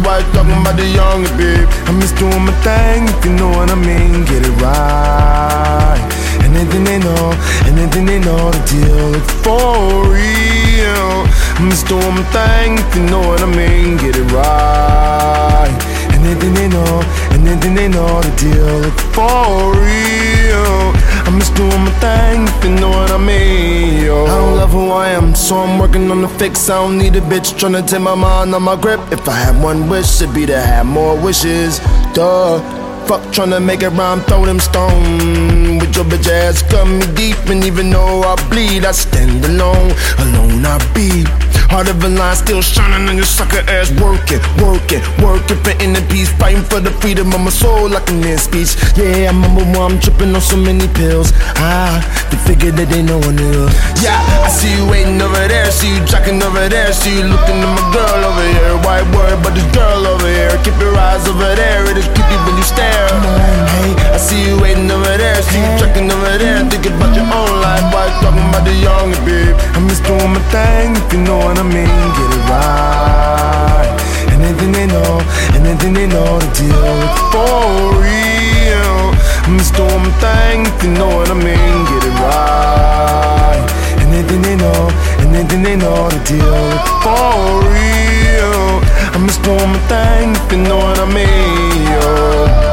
Why you talking about the young babe? I'm just doing my thing, if you know what I mean. Get it right. Anything they know, anything they know, the deal is for real. I'm just doing my thing, if you know what I mean. Get it right. Anything they know, anything they know, the deal is for real. I'm just doing my thing, if you know what I mean. Yo. I don't love who I am, so I'm working on the fix. I don't need a bitch trying to take my mind on my grip. If I had one wish, it'd be to have more wishes. Duh. Fuck tryna make it rhyme, throw them stone. With your bitch ass, cut me deep, and even though I bleed, I stand alone. Alone I be. Heart of a line still shining on your sucker ass, working, working, working for inner peace, fighting for the freedom of my soul like a in speech. Yeah, I'm remember when I'm tripping on so many pills. Ah, they figure that they know a nigga. Yeah, I see you waiting over there, see you jocking over there, see you looking at my girl over here. White word, but this girl over here. Keep your eyes over there, it is creepy when you stare. Hey, I see you waiting over there, see you jocking over there, thinking about your own life. Why talking about the young babe? I'm just doing my thing, if you know what I mean. Get it right. Anything they know, anything they know, the deal for real. I'm just doing thing, if you know what I mean. Get it right. Anything they know, anything they know, the deal for real. I'm just doing my thing, if you know what I mean. Yo.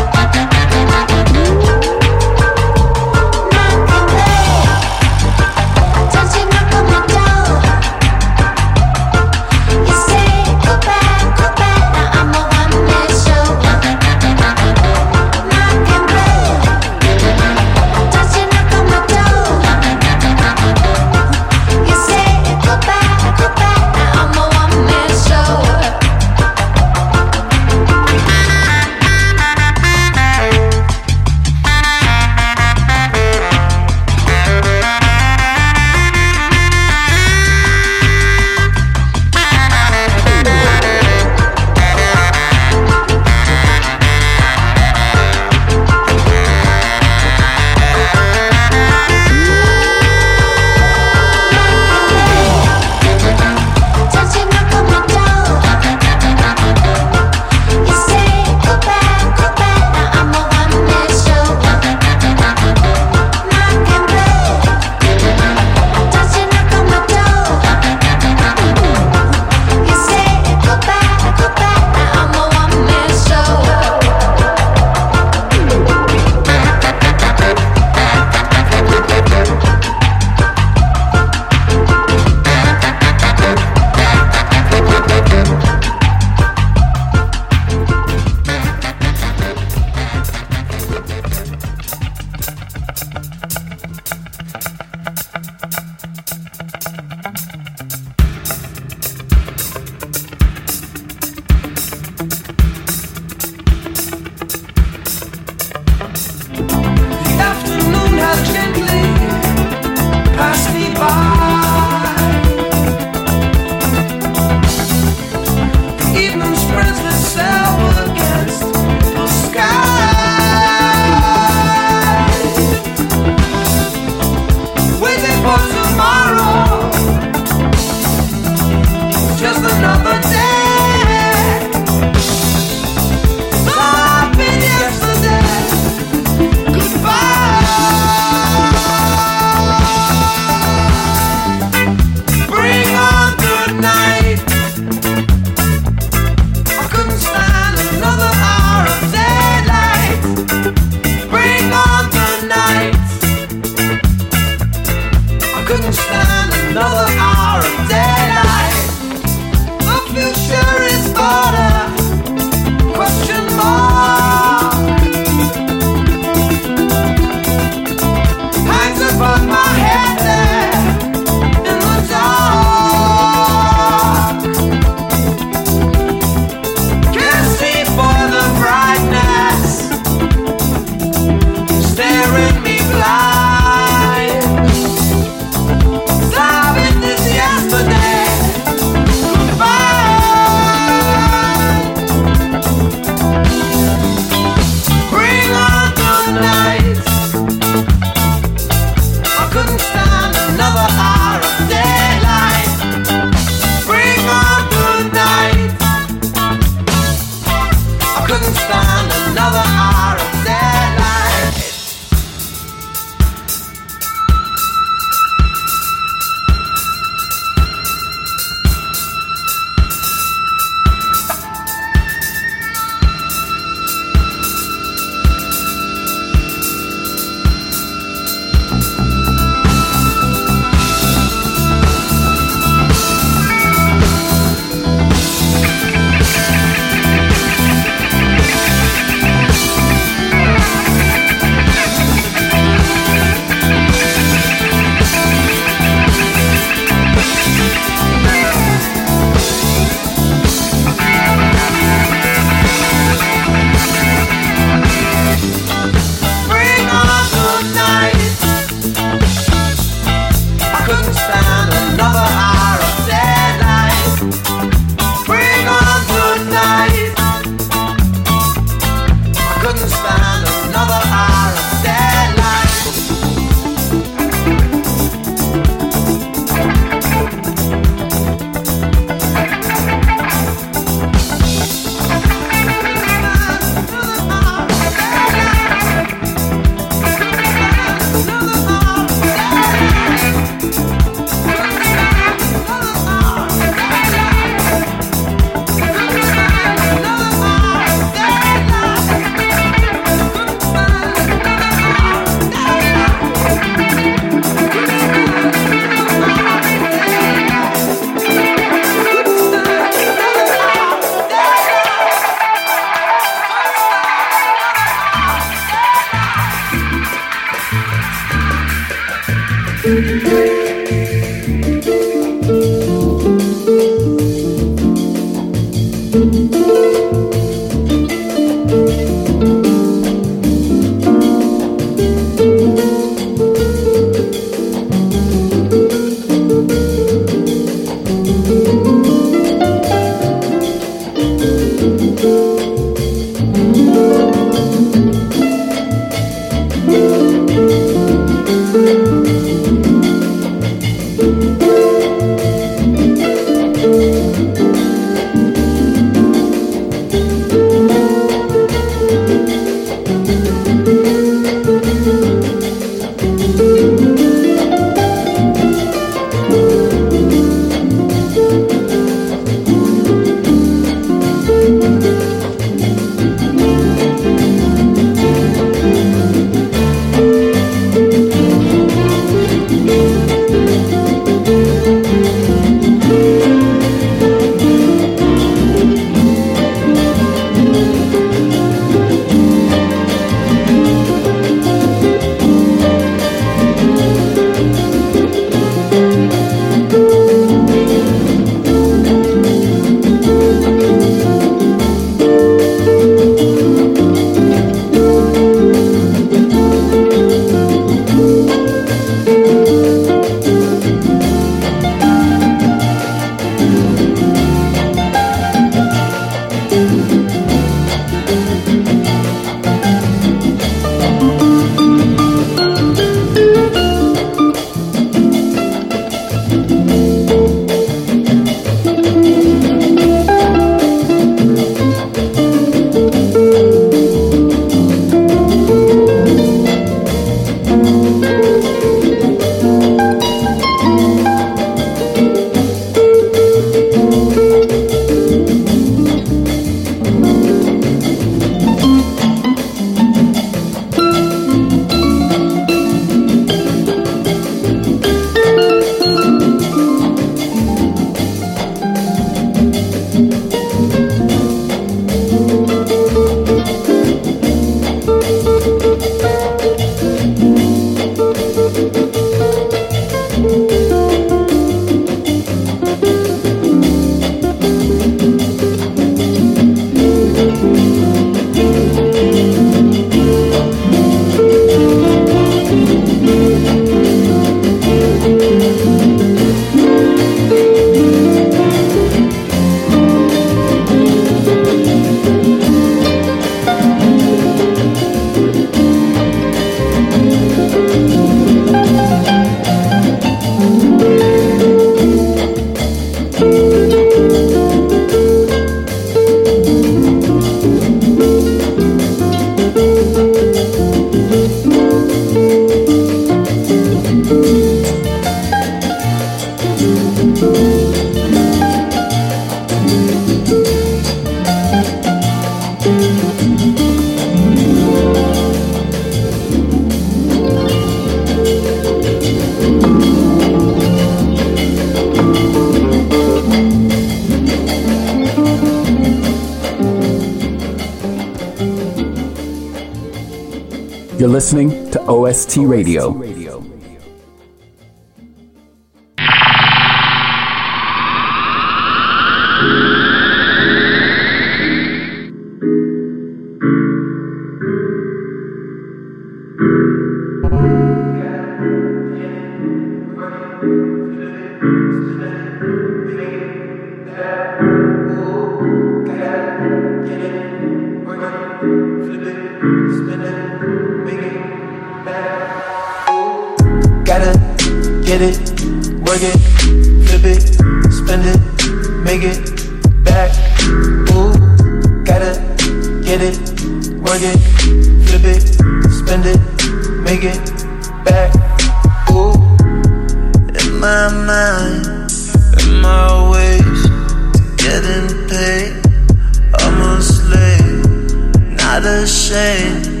the shame.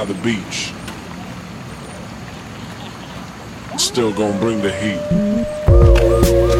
I can't feel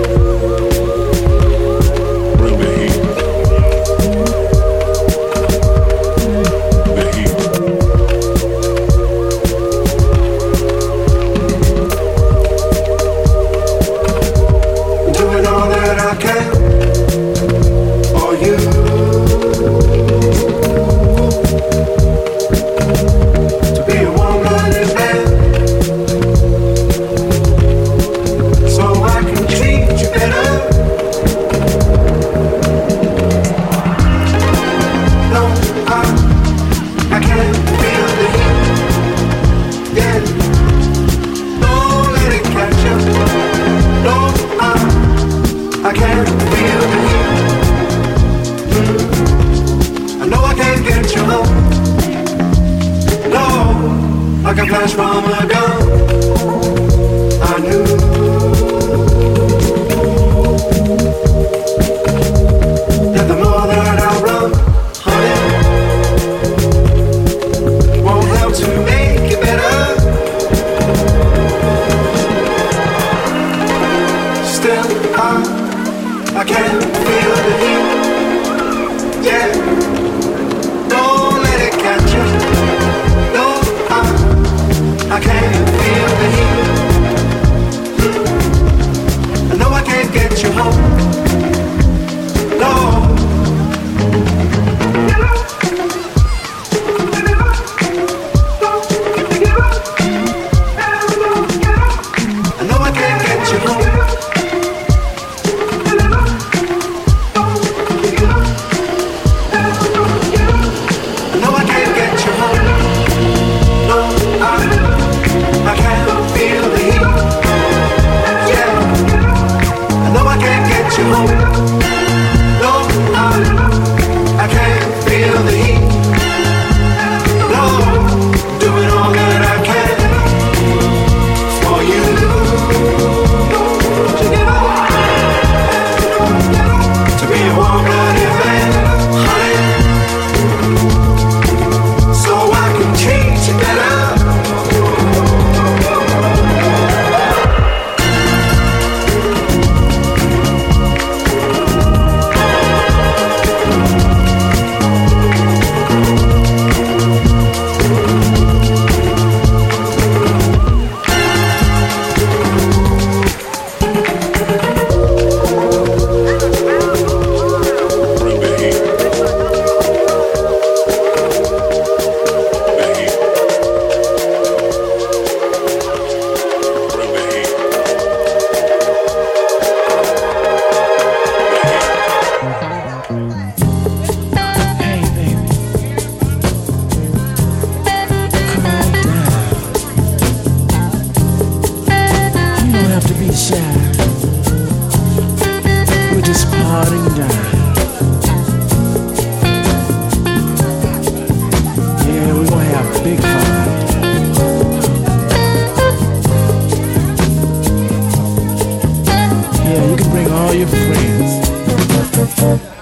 all your friends.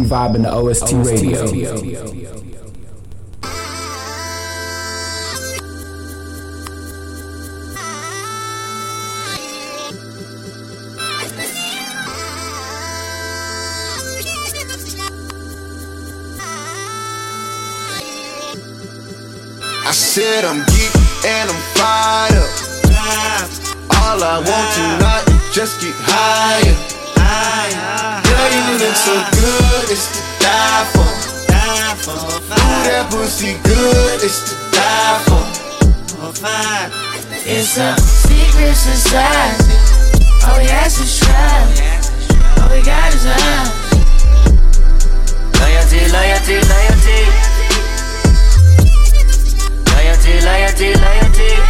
We vibing the OST, OST radio. radio. I said I'm geek and I'm fired up. All I want tonight is just get higher. Girl, so good, it's to die for. Ooh, that pussy good, it's to die for. It's a secret society. All we ask is try. All we got is love. Loyalty, loyalty, loyalty loyalty, loyalty. Kung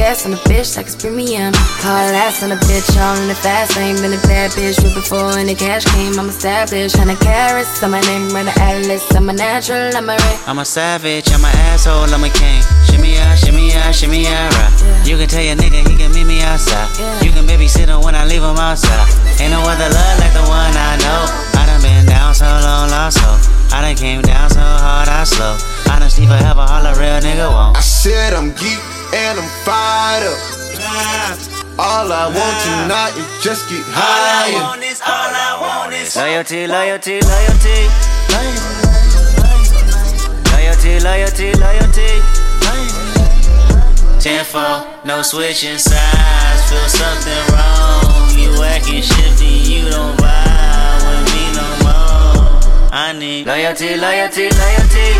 gas on the bitch like it's premium. Hard ass on a bitch, all in the fast lane. Been a bad bitch with before any cash came. I'm established, hundred carats. I'm my name, run the atlas. I'm a natural, I'm a ring. I'm a savage, I'm an asshole, I'm a king. Shimmy out, shimmy out, shimmy out, right. Yeah. You can tell your nigga he can meet me outside. Yeah. You can babysit him when I leave him outside. Ain't no other love like the one I know. I done been down so long, lost so. I done came down so hard, I slow. Honesty forever, all a real nigga won't. I said I'm geek and I'm fired up. All I want tonight is just get higher. All I want is, all I want is loyalty, loyalty, loyalty. Loyalty, loyalty, loyalty. Tenfold, no switching sides. Feel something wrong. You acting shifty, you don't vibe with me no more. I need loyalty, loyalty, loyalty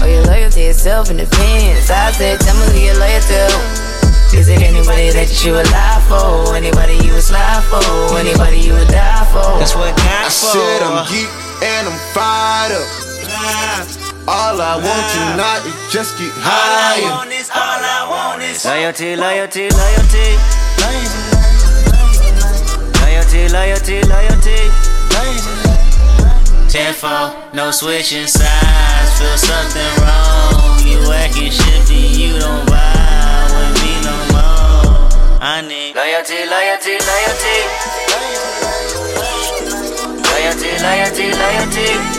Or you loyal to yourself in defense? I said, tell me who you're loyal to. Is it anybody that you would lie for? Anybody you would slide for? Anybody you would die for? That's what God I for. said I'm geek and I'm fired up. All I want tonight is just get higher. All I want is, all I want is loyalty, loyalty, loyalty, loyalty. Loyalty, loyalty, loyalty. Tenfold, no switching sides feel something wrong. You acting shifty, you don't vibe with me no more. I need loyalty, loyalty, loyalty. Loyalty, loyalty, loyalty.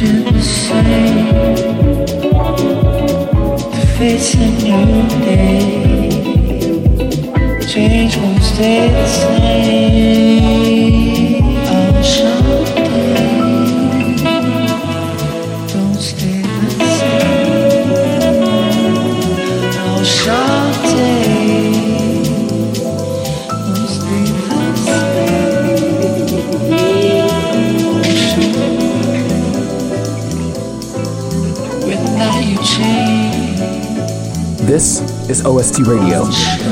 should say to face a new day. Change won't stay the same. Is OST Radio.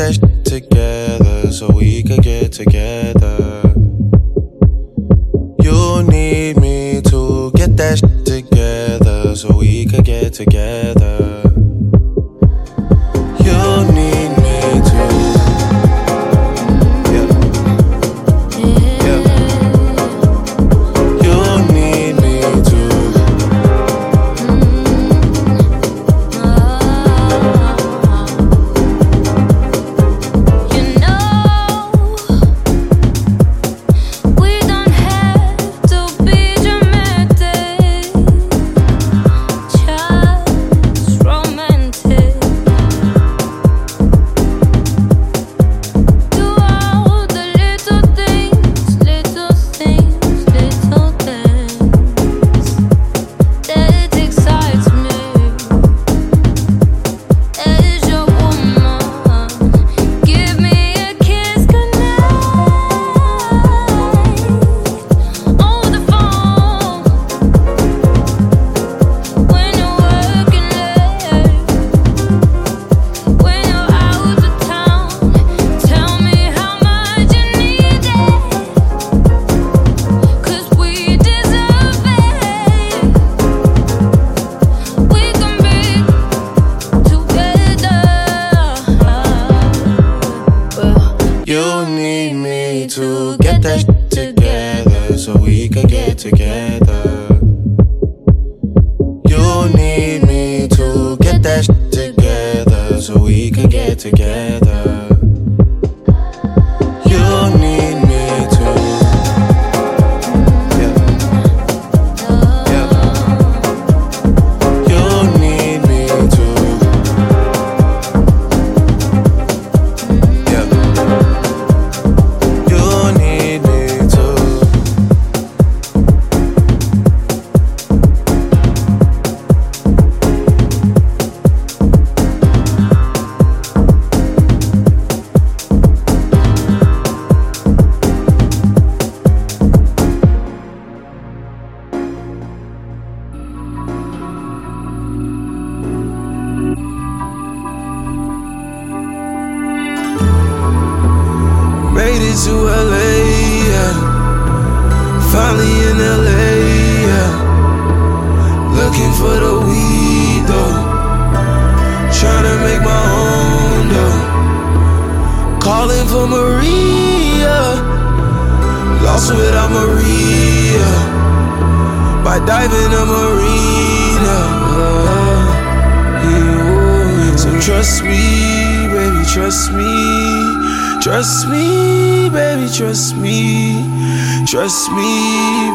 teste.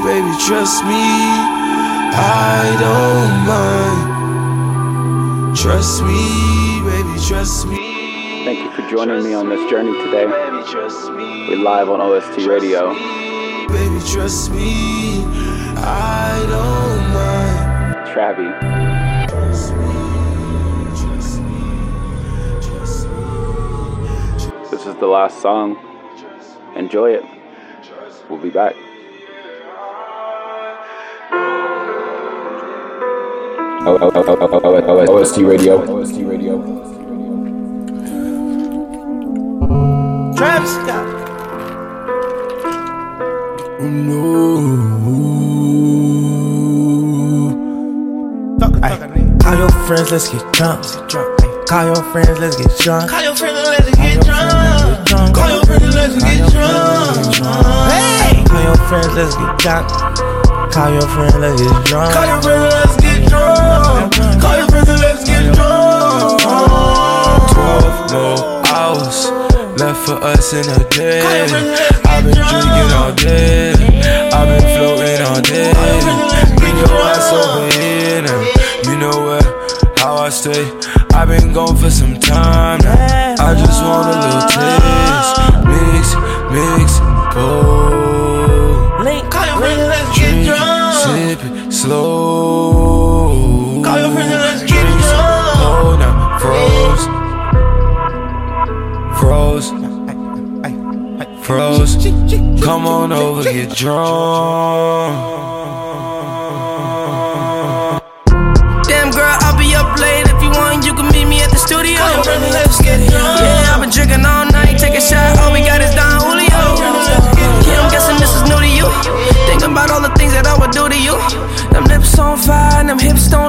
Baby, trust me. I don't mind. Trust me, baby, trust me. Thank you for joining me on this journey today. Baby, trust me. We're live on OST Radio. Baby, trust me. I don't mind. Travi. Trust me, trust me, trust me. This is the last song. Enjoy it. We'll be back. OST Radio. OST Radio. Travis Scott. No. Fuck, fuck. Call your friends, let's get drunk. Call your friends, let's get drunk. Call your friends let's get drunk. Call your friends let's get drunk. Hey! Call your friends, let's get drunk. Call your friends, let's get drunk. Call your friends let's get drunk. Call your friends and let's get drunk. 12 more hours left for us in a day. I've been drinking all day. I've been floating all day. Bring your ass over here now. You know where, how I stay. I've been gone for some time now. I just want a little taste. Mix, mix, go. Link, Call your friends and let's get drunk. sip it, slow. Friends and let's get drunk. Hold now, froze. Froze. Froze. Come on over, get drunk. Damn girl, I'll be up late. If you want, you can meet me at the studio. Call your friends and let's get drunk. Yeah, I've been drinking all night. Take a shot. All we got is Don Julio. Yeah, I'm guessing this is new to you. Think about all the things that I would do to you. Them lips on fire, and them hips don't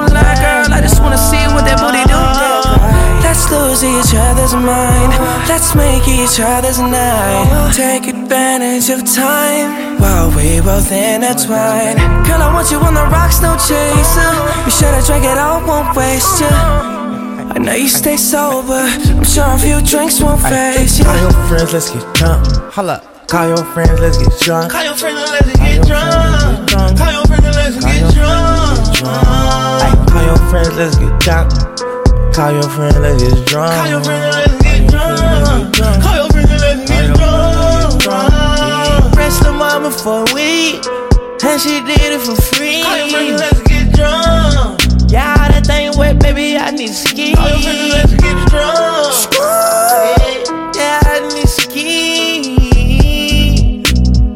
Let's lose each other's mind. Let's make each other's night. Take advantage of time while we both intertwine. Girl, I want you on the rocks, no chaser. Be sure to drink it all, won't waste you. I know you stay sober. I'm sure a few drinks won't phase you. Call your friends, let's get drunk. Holla. Call your friends, let's get drunk. Call your friends let's get drunk. Call your friends let's get drunk. Call your friends, let's get drunk. Call your friends, let's get drunk. Call your friends and let's get drunk. Call your friends and let's get drunk. Press the mama for a week, and she did it for free. Call your friends and let's get drunk. Yeah, that thing wet, baby, I need ski. Call your friends and let's get drunk. Yeah, I need ski.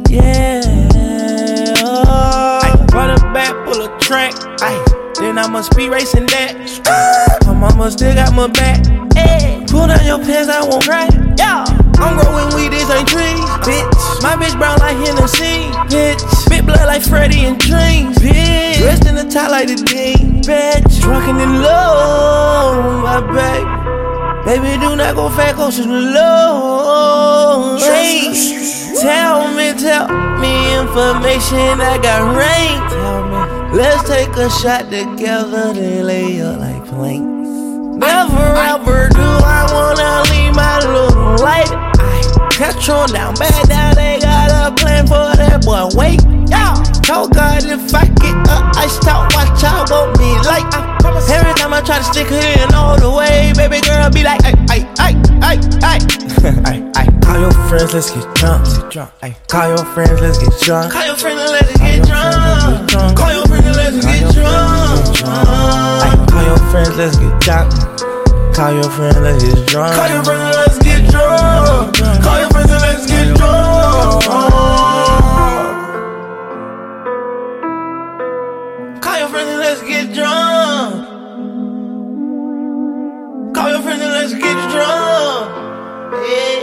Yeah. I run it back, pull a track. Ay, then I must be racing that. Mama still got my back. Ay, pull down your pants, I won't cry. Yeah. I'm growing weed, this ain't trees, bitch. My bitch brown like Hennessy, bitch. Big blood like Freddy and Dreams, bitch. Dressed in the top like the Dean, bitch. Drunken in love, my baby. Baby, do not go fat, go to me, tell me information, I got rain. Tell me, let's take a shot together, then lay up like planks. Never ever do I wanna leave my little light. I catch on down bad, now they got a plan for that boy. Wait, yeah. Told God if I get up, I stop, watch out, won't be like. Every time I try to stick her in all the way, baby girl be like, ay, ay, ay, ay, ay. ay, ay. Call your friends, let's get drunk. Ay, call your friends, let's get drunk. Call your friends, let's get drunk. Call your friends, let's get drunk. Call your friends, let's get drunk. Call your friends, let's get drunk. Call your friends, let's get drunk. Call your friends, let's get drunk. Call your friends and let's get drunk. Call your friends and let's get drunk. Yeah.